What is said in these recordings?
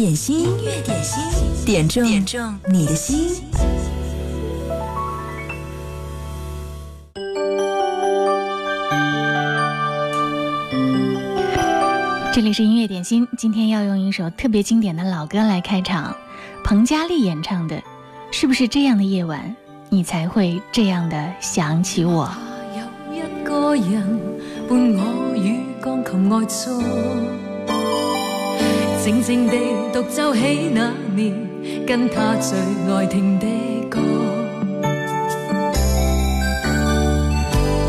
点心，音乐点心，点中点中你的心。这里是音乐点心，今天要用一首特别经典的老歌来开场，彭佳丽演唱的，是不是这样的夜晚，你才会这样的想起我？有一个人伴我与钢琴爱坐，静静地独奏起那年跟他最爱听的歌，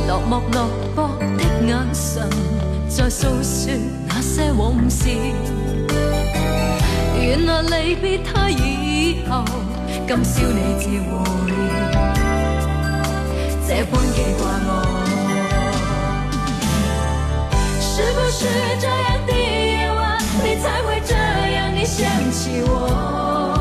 落寞落魄的眼神在诉说那些往事。原来离别他以后，今宵你自会，这般记挂我。是不是这样的，你才会这样的想起我？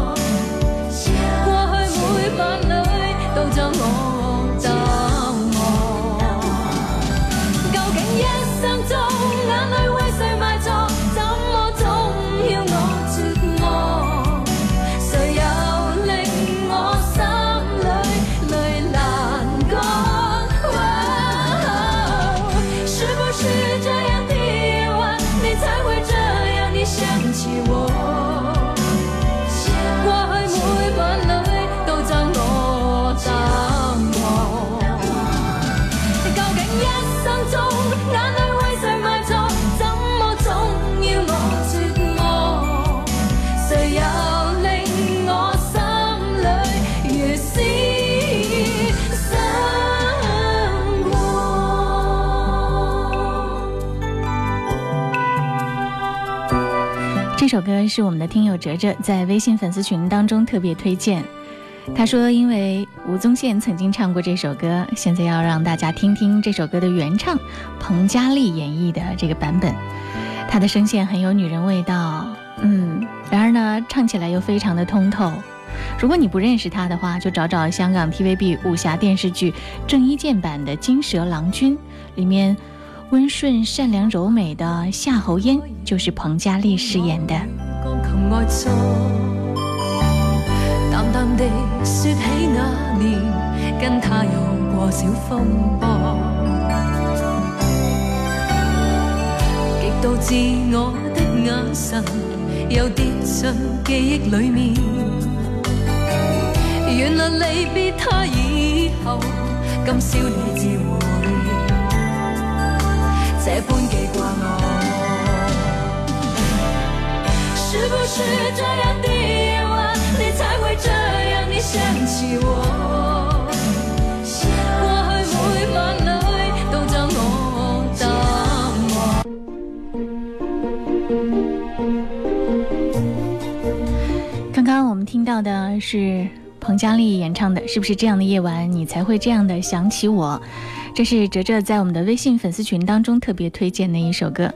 首歌是我们的听友哲哲在微信粉丝群当中特别推荐。他说，因为吴宗宪曾经唱过这首歌，现在要让大家听听这首歌的原唱彭佳丽演绎的这个版本。她的声线很有女人味道，嗯，然而呢，唱起来又非常的通透。如果你不认识她的话，就找找香港 TVB 武侠电视剧郑伊健版的《金蛇郎君》，里面温顺、善良、柔美的夏侯嫣就是彭佳丽饰演的。鋼琴愛坐，淡淡地說起那年跟他有過小風波，極度自我的眼神又跌進記憶裡面。原來離別他以後，今宵你自回，這般記掛我。是不是这样的夜晚，你才会这样的想起我？过去每晚里都将我等我。刚刚我们听到的是彭佳丽演唱的，是不是这样的夜晚你才会这样的想起我？这是哲哲在我们的微信粉丝群当中特别推荐的一首歌。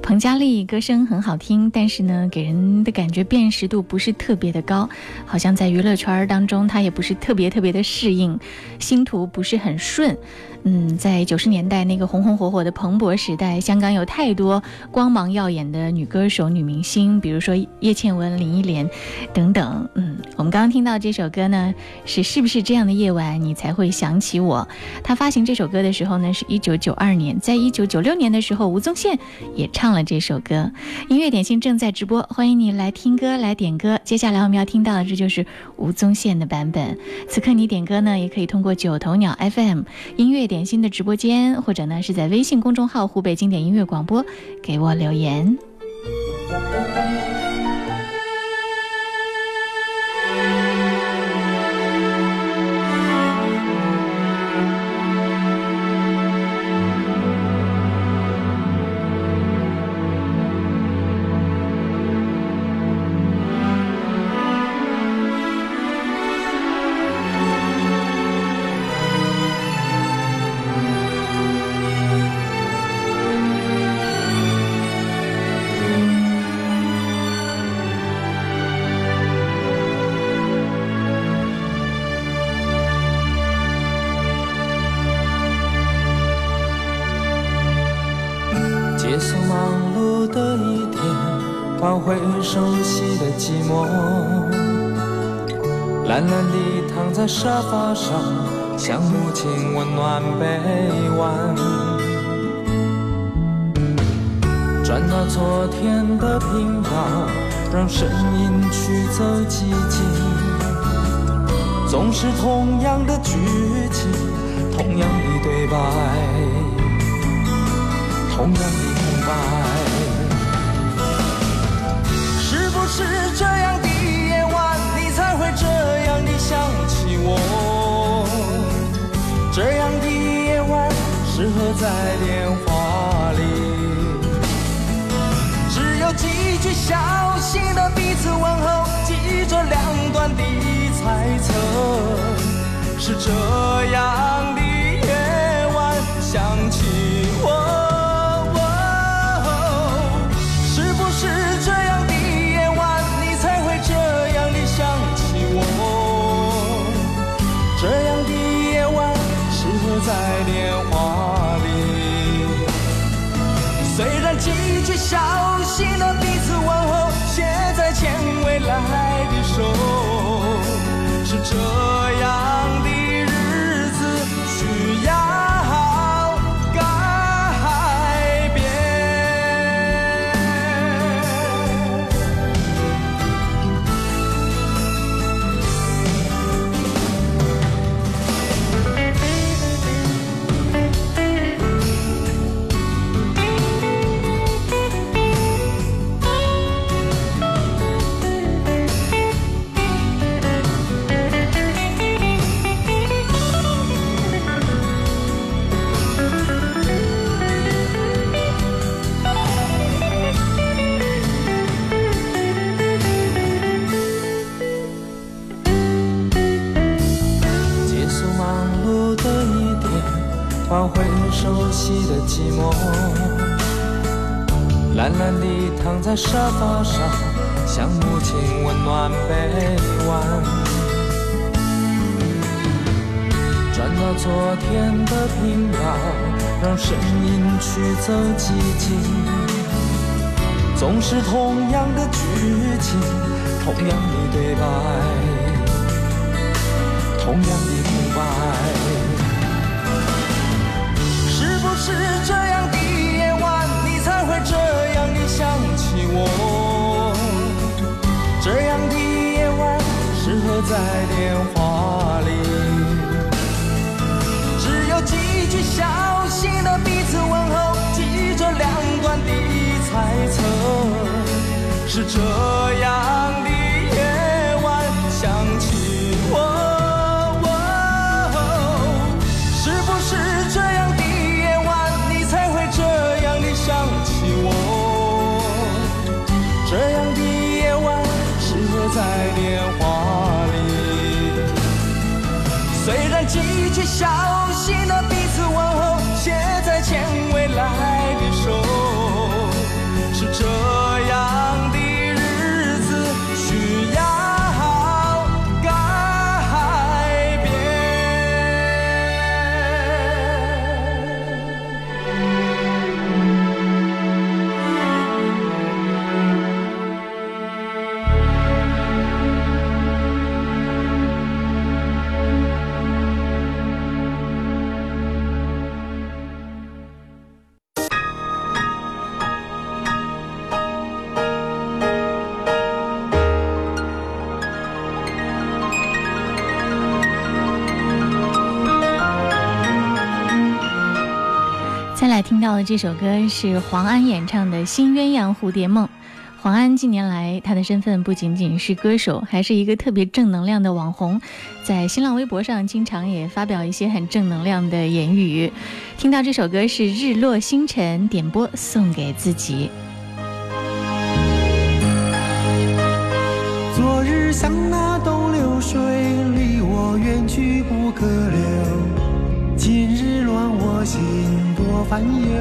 彭佳丽歌声很好听，但是呢，给人的感觉辨识度不是特别的高，好像在娱乐圈当中，她也不是特别特别的适应，星途不是很顺。嗯，在九十年代那个红红火火的蓬勃时代，香港有太多光芒耀眼的女歌手、女明星，比如说叶倩文、林忆莲等等。嗯，我们刚刚听到这首歌呢，是是不是这样的夜晚你才会想起我？他发行这首歌的时候呢，是一九九二年，在一九九六年的时候，吴宗宪也唱了这首歌。音乐点心正在直播，欢迎你来听歌、来点歌。接下来我们要听到的，这就是吴宗宪的版本。此刻你点歌呢，也可以通过九头鸟 FM 音乐点心的直播间，或者呢是在微信公众号“湖北经典音乐广播”给我留言。让声音驱走寂静。总是同样的剧情，同样的对白，同样的空白。是不是这样的夜晚，你才会这样的想起我？这样的夜晚，适合在电话几句小心的彼此问候，记着两端的猜测，是这样的是昨天的频道，让声音驱走寂静。总是同样的剧情，同样的对白。同样的空白。是不是这样的夜晚，你才会这样的想起我？这样的夜晚适合在电话小心的彼此问候，记着两端的猜测，是这样的夜晚想起我。是不是这样的夜晚，你才会这样的想起我？这样的夜晚适合在电话里。虽然几句小听到的这首歌是黄安演唱的《新鸳鸯蝴蝶梦》。黄安近年来，他的身份不仅仅是歌手，还是一个特别正能量的网红，在新浪微博上经常也发表一些很正能量的言语。听到这首歌是《日落星辰》点播送给自己。昨日像那东流水，离我远去不可留。今日乱我心烦忧。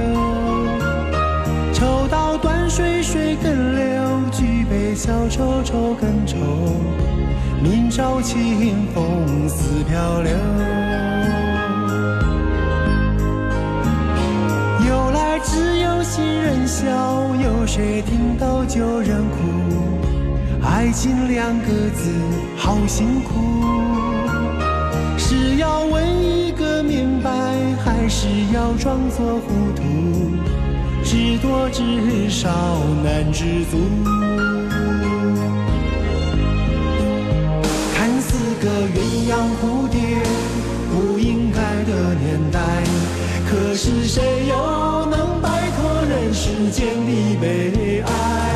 抽刀断水水更流，举杯消愁愁更愁。明朝清风似飘流。有来只有新人笑，有谁听到旧人哭？爱情两个字，好辛苦。是要问一，是要装作糊涂？知多知少难知足。看似个鸳鸯蝴蝶，不应该的年代。可是谁又能摆脱人世间的悲哀？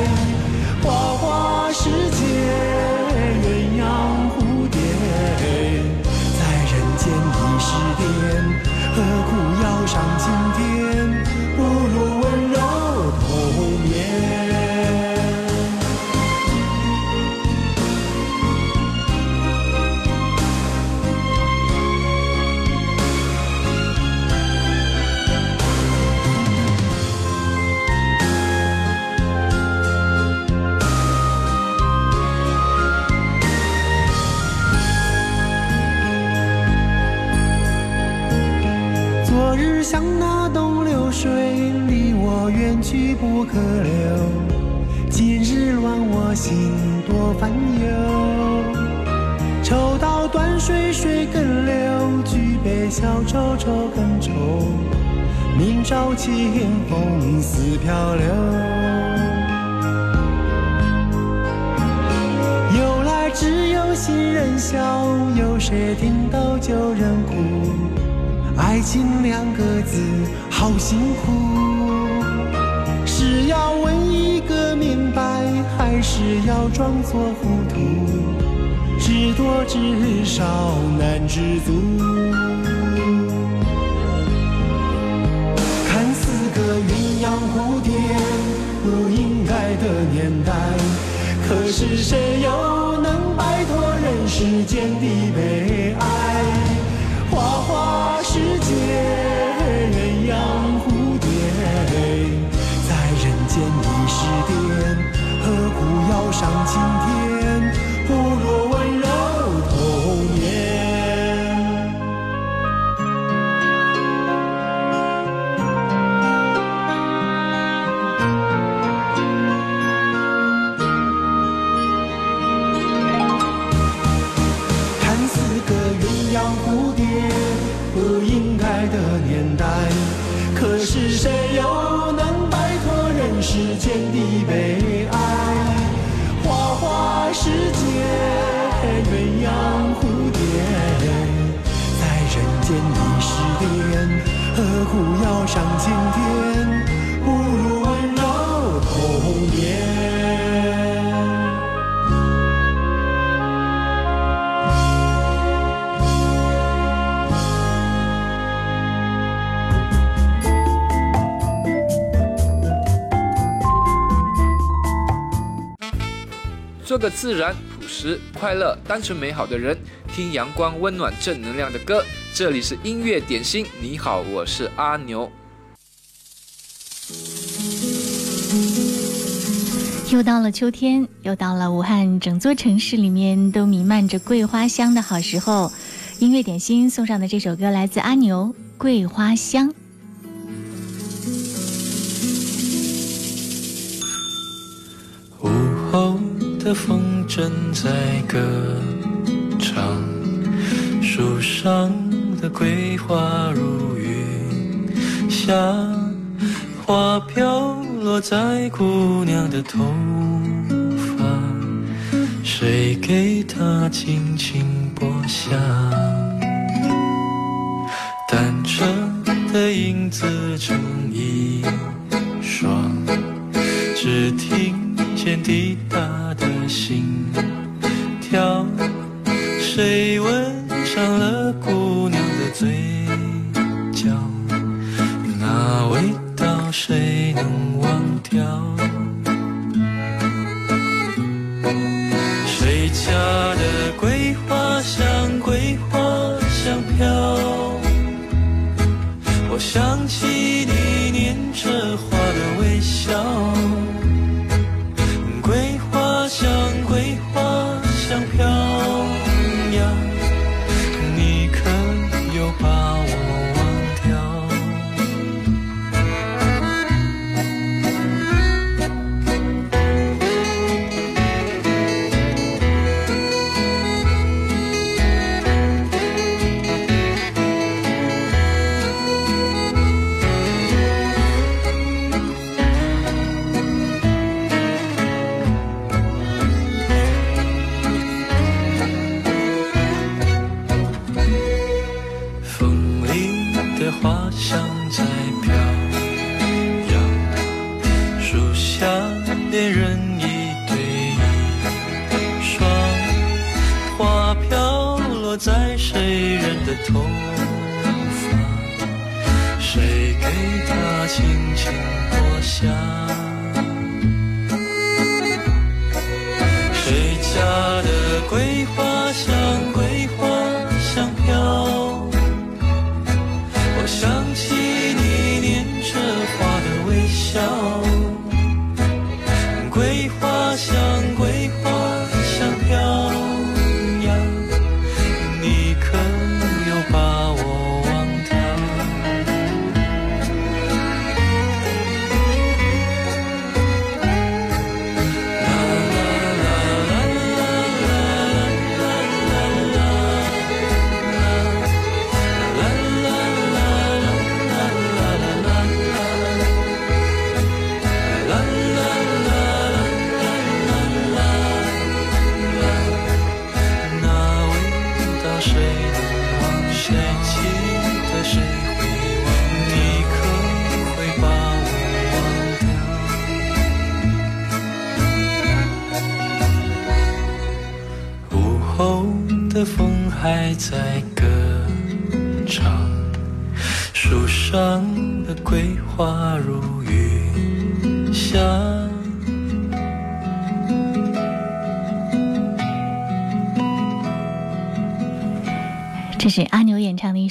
辛苦。是要问一个明白，还是要装作糊涂？知多知少难知足。看似个鸳鸯蝴蝶，不应该的年代。可是谁又能摆脱人世间的悲做个自然、朴实、快乐、单纯美好的人，听阳光、温暖、正能量的歌。这里是音乐点心，你好，我是阿牛。又到了秋天，又到了武汉整座城市里面都弥漫着桂花香的好时候。音乐点心送上的这首歌来自阿牛，《桂花香》。风筝在歌唱，树上的桂花如雨下，花飘落在姑娘的头发，谁给她轻轻拨下？单车的影子成一双。只听见滴答的心跳，谁吻上了姑娘的嘴角？那味道谁能忘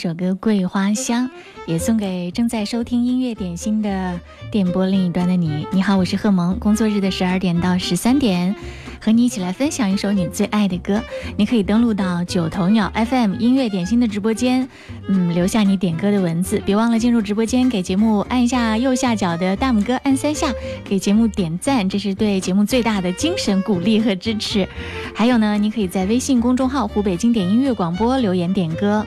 首歌《桂花香》，也送给正在收听音乐点心的电波另一端的你。你好，我是贺萌，工作日的十二点到十三点，和你一起来分享一首你最爱的歌。你可以登录到九头鸟 FM 音乐点心的直播间，嗯，留下你点歌的文字。别忘了进入直播间，给节目按一下右下角的大拇哥，按三下，给节目点赞，这是对节目最大的精神鼓励和支持。还有呢，你可以在微信公众号“湖北经典音乐广播”留言点歌。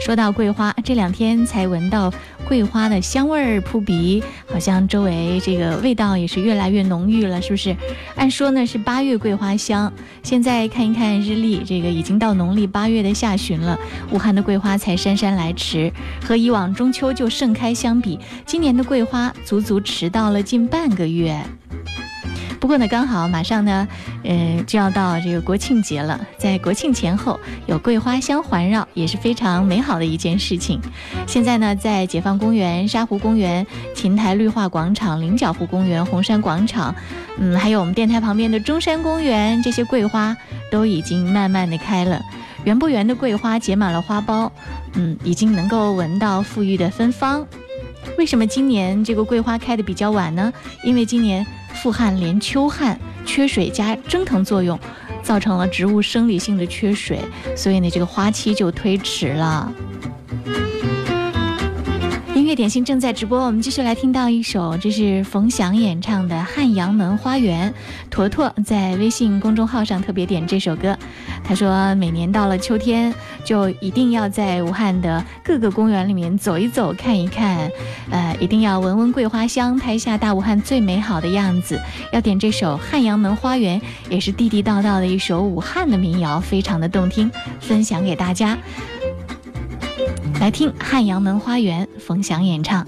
说到桂花，这两天才闻到桂花的香味儿扑鼻，好像周围这个味道也是越来越浓郁了，是不是？按说呢是八月桂花香，现在看一看日历，这个已经到农历八月的下旬了，武汉的桂花才姗姗来迟。和以往中秋就盛开相比，今年的桂花足足迟到了近半个月。不过呢，刚好马上呢，呃，就要到这个国庆节了，在国庆前后有桂花香环绕，也是非常美好的一件事情。现在呢，在解放公园、沙湖公园、琴台绿化广场、菱角湖公园、红山广场，嗯，还有我们电台旁边的中山公园，这些桂花都已经慢慢的开了。圆不圆的桂花结满了花苞，嗯，已经能够闻到馥郁的芬芳。为什么今年这个桂花开的比较晚呢？因为今年富旱连秋旱，缺水加蒸腾作用，造成了植物生理性的缺水，所以呢，这个花期就推迟了。点心正在直播，我们继续来听到一首，这是冯翔演唱的《汉阳门花园》。坨坨在微信公众号上特别点这首歌，他说每年到了秋天，就一定要在武汉的各个公园里面走一走、看一看，呃，一定要闻闻桂花香，拍下大武汉最美好的样子。要点这首《汉阳门花园》，也是地地道道的一首武汉的民谣，非常的动听，分享给大家。来听《汉阳门花园》，冯翔演唱。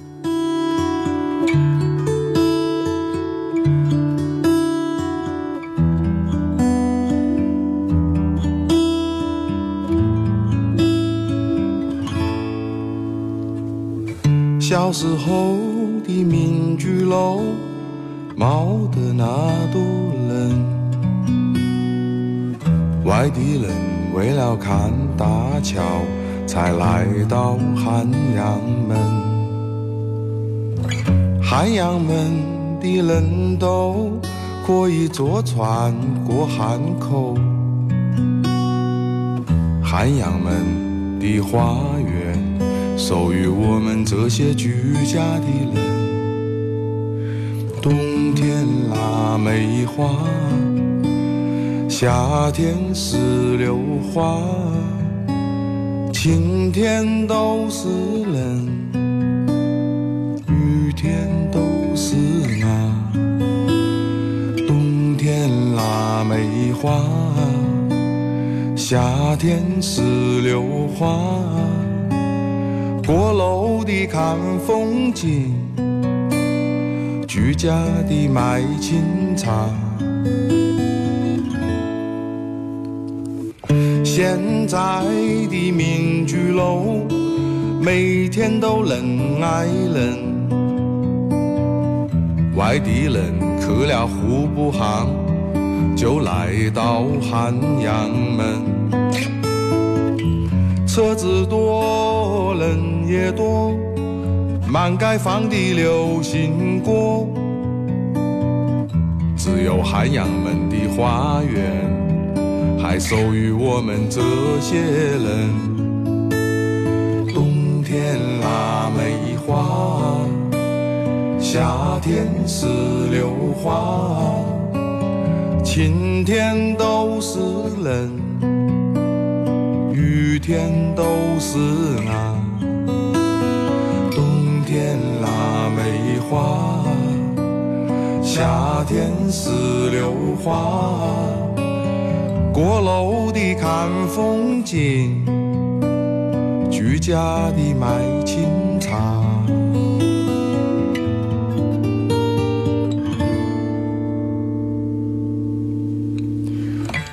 小时候的民居楼，冒得那多冷。外地人为了看大桥，才来到汉阳门。汉阳门的人都可以坐船过汉口。汉阳门的花园。属于我们这些居家的人。冬天腊梅花，夏天石榴花，晴天都是人，雨天都是啊。冬天腊梅花，夏天石榴花。过楼的看风景，居家的卖清茶。现在的民居楼，每天都人挨人。外地人去了户部巷，就来到汉阳门。车子多，人也多，满街放的流行歌。只有汉阳门的花园，还属于我们这些人。冬天腊梅花，夏天石榴花，晴天都是人，雨天都是啊。冬天腊梅花。夏天石榴花，过楼的看风景，居家的买清茶。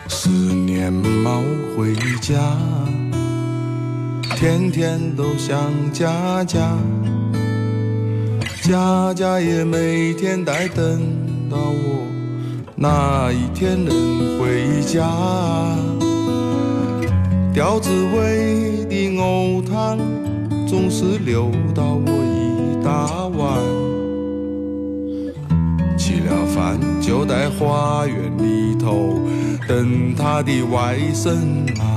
思念猫回家，天天都想家家。家家也每天在等到我，哪一天能回家？吊子味的藕汤总是留到我一大碗，吃了饭就在花园里头等他的外甥啊。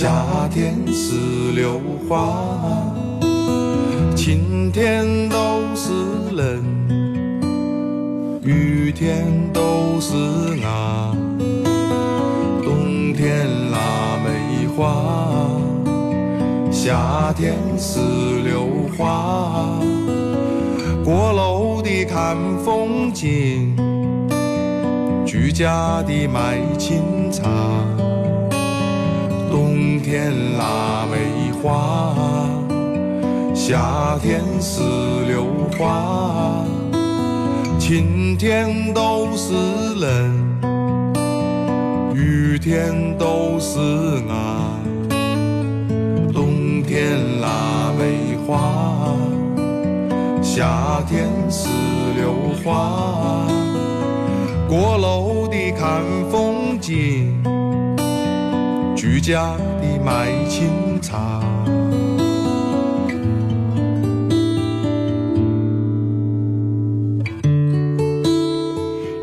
夏天石榴花，晴天都是人，雨天都是啊。冬天腊梅花，夏天石榴花，过楼的看风景。居家的买清茶，天腊梅花，夏天石榴花，晴天都是人，雨天都是啊。冬天腊梅花，夏天石榴花。过楼的看风景，居家的买清茶。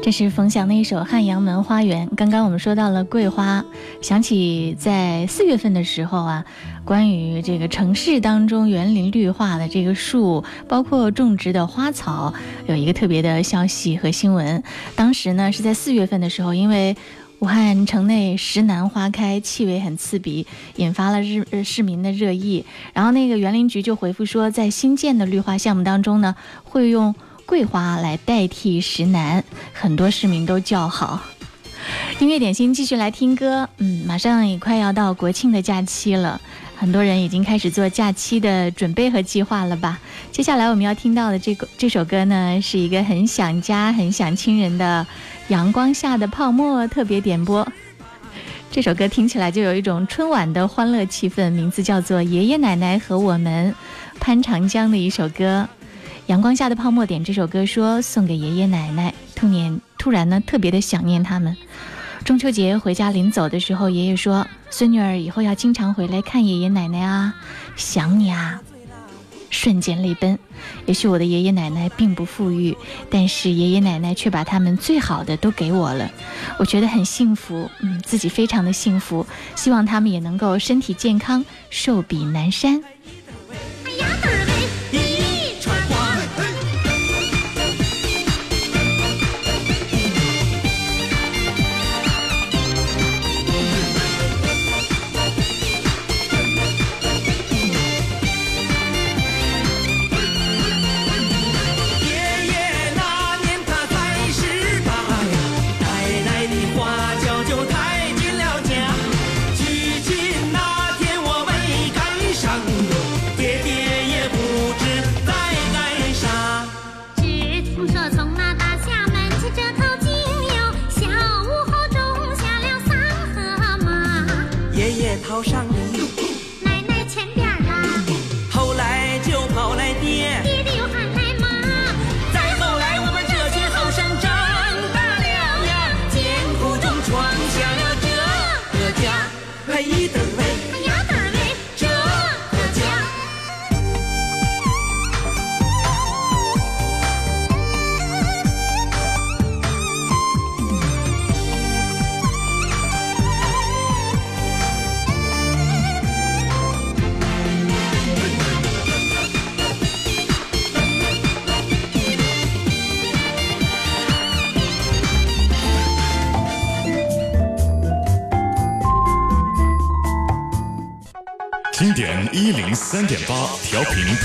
这是冯翔的一首《汉阳门花园》。刚刚我们说到了桂花，想起在四月份的时候啊，关于这个城市当中园林绿化的这个树，包括种植的花草，有一个特别的消息和新闻。当时呢是在四月份的时候，因为武汉城内石楠花开，气味很刺鼻，引发了日市民的热议。然后那个园林局就回复说，在新建的绿化项目当中呢，会用。桂花来代替石楠，很多市民都叫好。音乐点心继续来听歌，嗯，马上也快要到国庆的假期了，很多人已经开始做假期的准备和计划了吧？接下来我们要听到的这个这首歌呢，是一个很想家、很想亲人的《阳光下的泡沫》特别点播。这首歌听起来就有一种春晚的欢乐气氛，名字叫做《爷爷奶奶和我们》，潘长江的一首歌。阳光下的泡沫点这首歌说送给爷爷奶奶，突年突然呢特别的想念他们。中秋节回家临走的时候，爷爷说孙女儿以后要经常回来看爷爷奶奶啊，想你啊。瞬间泪奔。也许我的爷爷奶奶并不富裕，但是爷爷奶奶却把他们最好的都给我了，我觉得很幸福，嗯，自己非常的幸福。希望他们也能够身体健康，寿比南山。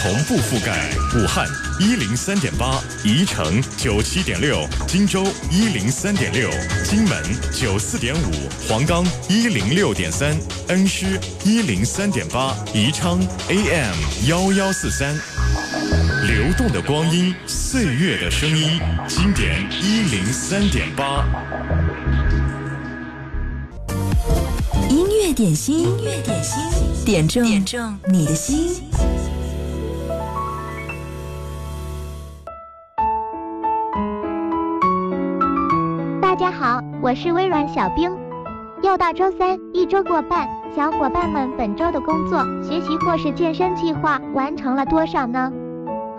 同步覆盖武汉一零三点八，宜城九七点六，荆州一零三点六，荆门九四点五，黄冈一零六点三，恩施一零三点八，宜昌 AM 幺幺四三。流动的光阴，岁月的声音，经典一零三点八。音乐点心，音乐点心，点中点中你的心。我是微软小冰。又到周三，一周过半，小伙伴们本周的工作、学习或是健身计划完成了多少呢？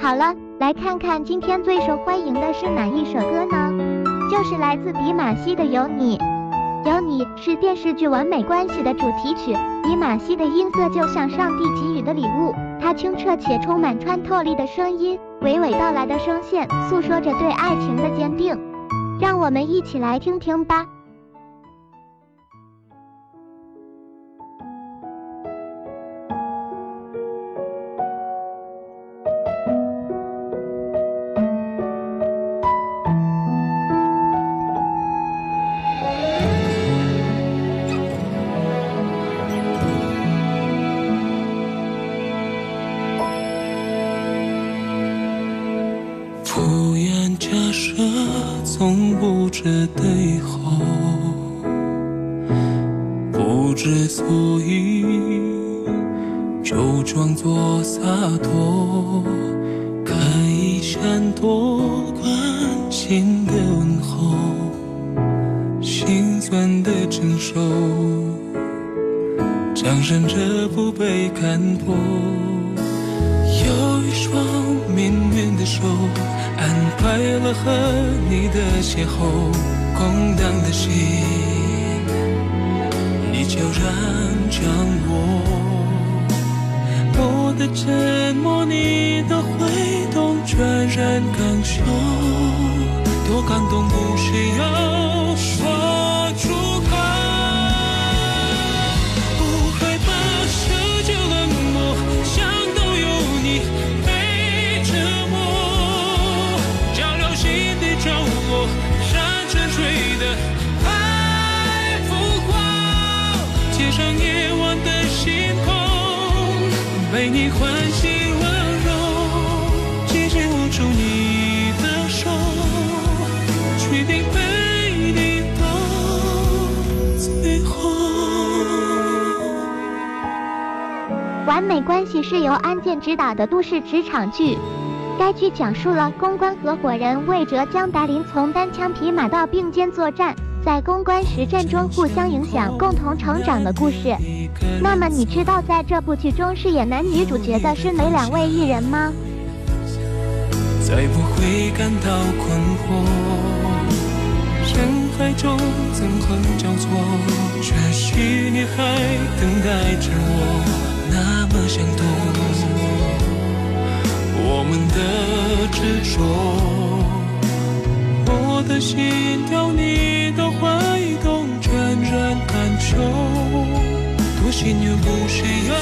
好了，来看看今天最受欢迎的是哪一首歌呢？就是来自迪玛希的《有你》。《有你》是电视剧《完美关系》的主题曲，迪玛希的音色就像上帝给予的礼物，它清澈且充满穿透力的声音，娓娓道来的声线，诉说着对爱情的坚定。让我们一起来听听吧。敷衍假设，从不知对后，不知所以，就装作洒脱，刻意闪躲关心的问候，心酸的承受，强忍着不被看破。的完美关系是由安健执导的都市职场剧。该剧讲述了公关合伙人魏哲江达林从单枪匹马到并肩作战，在公关实战中互相影响、共同成长的故事。那么你知道在这部剧中饰演男女主角的是哪两位艺人吗？再不会感到困惑。人海中纵横交错，却许你还等待着我，那么相同。我们的执着，我的心跳，你的怀动，全然感受。多幸运，不需要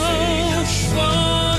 说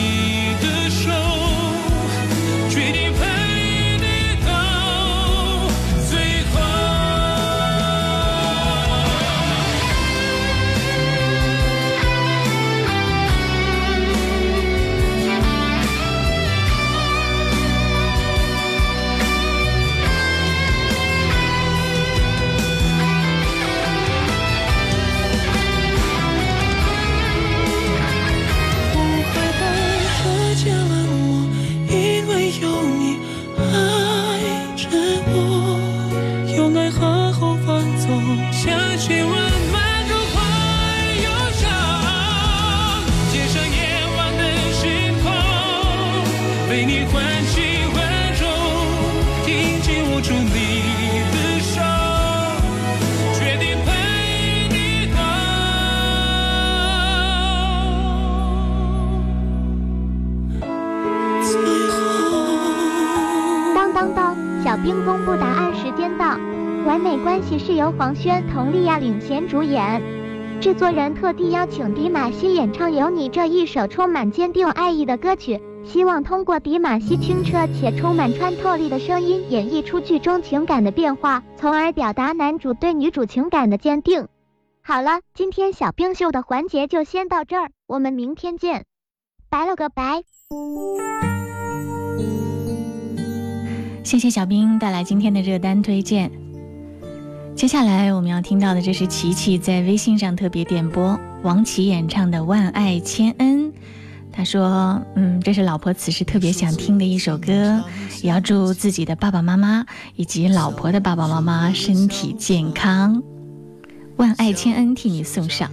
领衔主演，制作人特地邀请迪玛希演唱《有你》这一首充满坚定爱意的歌曲，希望通过迪玛希清澈且充满穿透力的声音，演绎出剧中情感的变化，从而表达男主对女主情感的坚定。好了，今天小冰秀的环节就先到这儿，我们明天见，拜了个拜。谢谢小兵带来今天的热单推荐。接下来我们要听到的，这是琪琪在微信上特别点播王琦演唱的《万爱千恩》。他说：“嗯，这是老婆此时特别想听的一首歌，也要祝自己的爸爸妈妈以及老婆的爸爸妈妈身体健康。万爱千恩替你送上，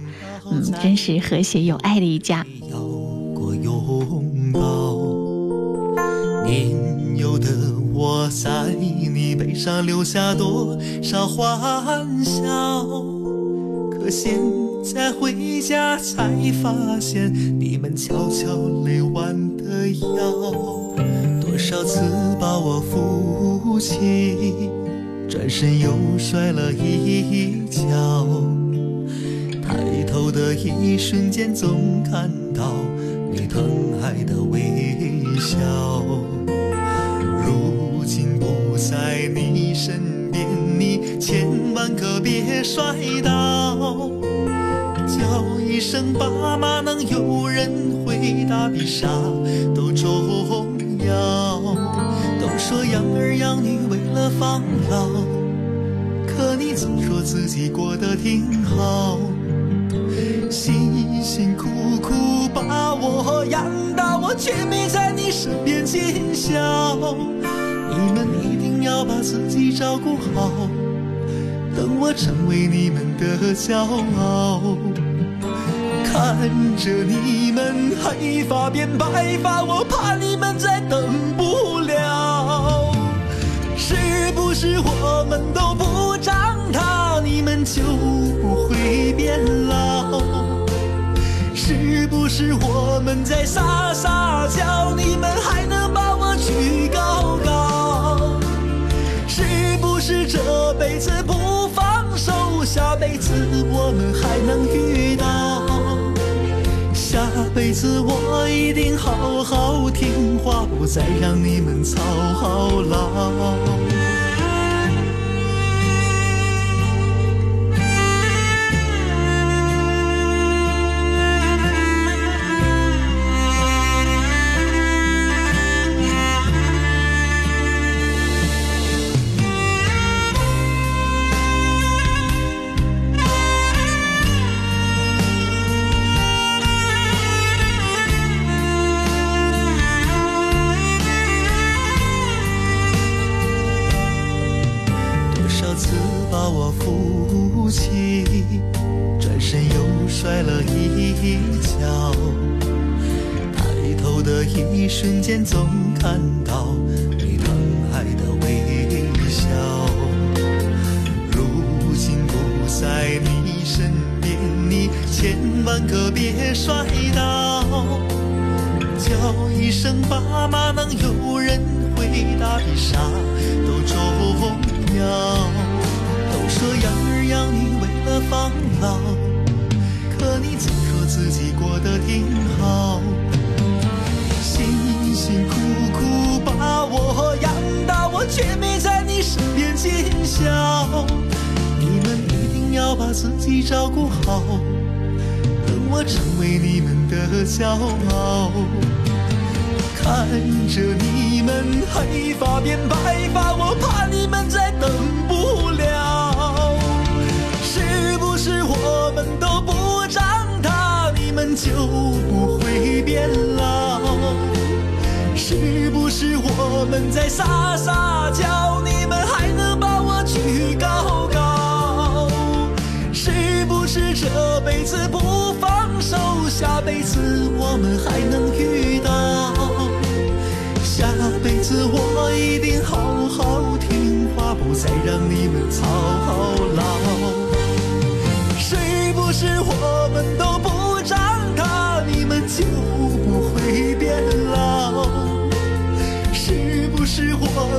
嗯，真是和谐有爱的一家。”要过拥抱，年我在你背上留下多少欢笑？可现在回家才发现，你们悄悄累弯的腰，多少次把我扶起，转身又摔了一跤。抬头的一瞬间，总看到你疼爱的微笑。如今不在你身边，你千万可别摔倒。叫一声爸妈，能有人回答比啥都重要。都说养儿养女为了防老，可你总说自己过得挺好。辛辛苦苦把我养大，我却没在你身边尽孝。你们一定要把自己照顾好，等我成为你们的骄傲。看着你们黑发变白发，我怕你们再等不了。是不是我们都不长大，你们就不会变老？是不是我们在撒撒娇，你们还能把我举高高？辈子不放手，下辈子我们还能遇到？下辈子我一定好好听话，不再让你们操劳。在撒撒娇，你们还能把我举高高？是不是这辈子不放手，下辈子我们还能遇到？下辈子我一定好好听话，不再让你们操劳。是不是我们都不长大，你们就不会变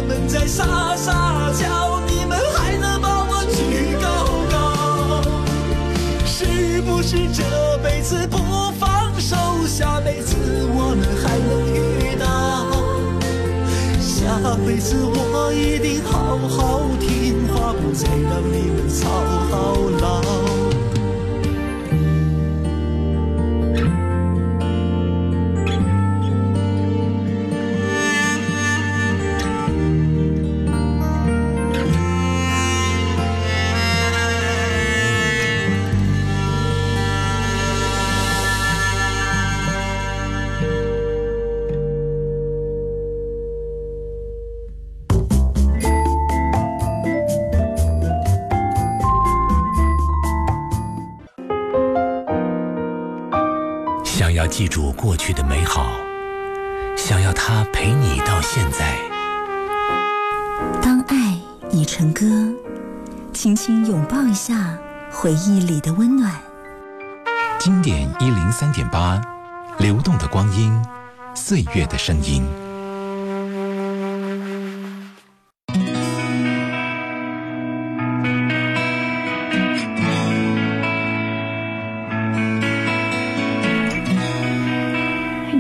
我们在撒撒娇，你们还能把我举高高？是不是这辈子不放手，下辈子我们还能遇到？下辈子我一定好好听话，不再让你们操劳。记住过去的美好，想要它陪你到现在。当爱已成歌，轻轻拥抱一下回忆里的温暖。经典一零三点八，流动的光阴，岁月的声音。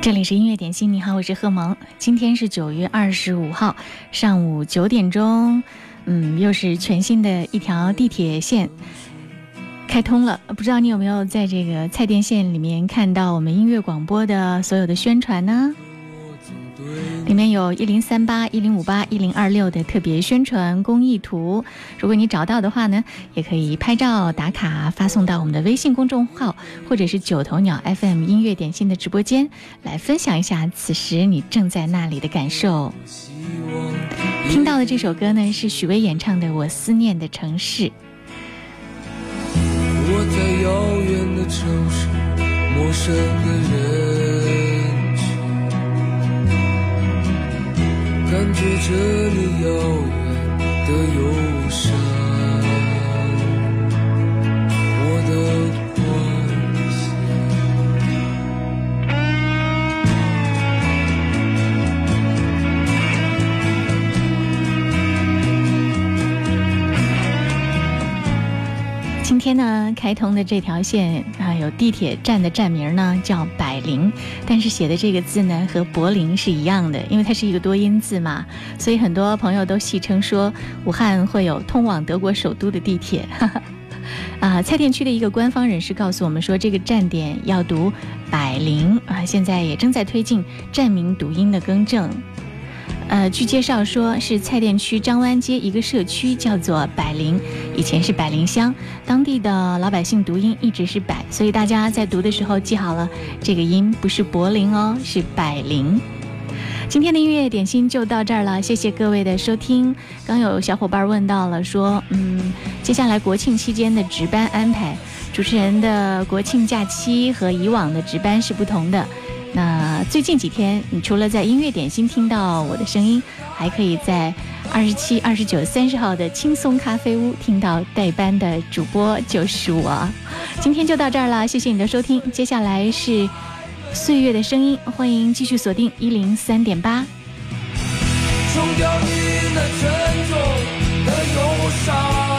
这里是音乐点心，你好，我是贺萌。今天是九月二十五号上午九点钟，嗯，又是全新的一条地铁线开通了。不知道你有没有在这个蔡甸线里面看到我们音乐广播的所有的宣传呢？里面有一零三八、一零五八、一零二六的特别宣传公益图，如果你找到的话呢，也可以拍照打卡发送到我们的微信公众号，或者是九头鸟 FM 音乐点心的直播间，来分享一下此时你正在那里的感受。听到的这首歌呢，是许巍演唱的《我思念的城市》。我在遥远的城市，陌生的人感觉这里遥远的忧伤。我的关心。今天呢，开通的这条线，有地铁站的站名呢叫百灵，但是写的这个字呢和柏林是一样的，因为它是一个多音字嘛，所以很多朋友都戏称说武汉会有通往德国首都的地铁。啊，蔡甸区的一个官方人士告诉我们说，这个站点要读百灵啊，现在也正在推进站名读音的更正。呃，据介绍说是蔡甸区张湾街一个社区叫做百灵，以前是百灵乡，当地的老百姓读音一直是百，所以大家在读的时候记好了，这个音不是柏林哦，是百灵。今天的音乐点心就到这儿了，谢谢各位的收听。刚有小伙伴问到了，说，嗯，接下来国庆期间的值班安排，主持人的国庆假期和以往的值班是不同的。那最近几天，你除了在音乐点心听到我的声音，还可以在二十七、二十九、三十号的轻松咖啡屋听到代班的主播就是我。今天就到这儿了，谢谢你的收听。接下来是岁月的声音，欢迎继续锁定一零三点八。冲掉你那沉重的忧伤。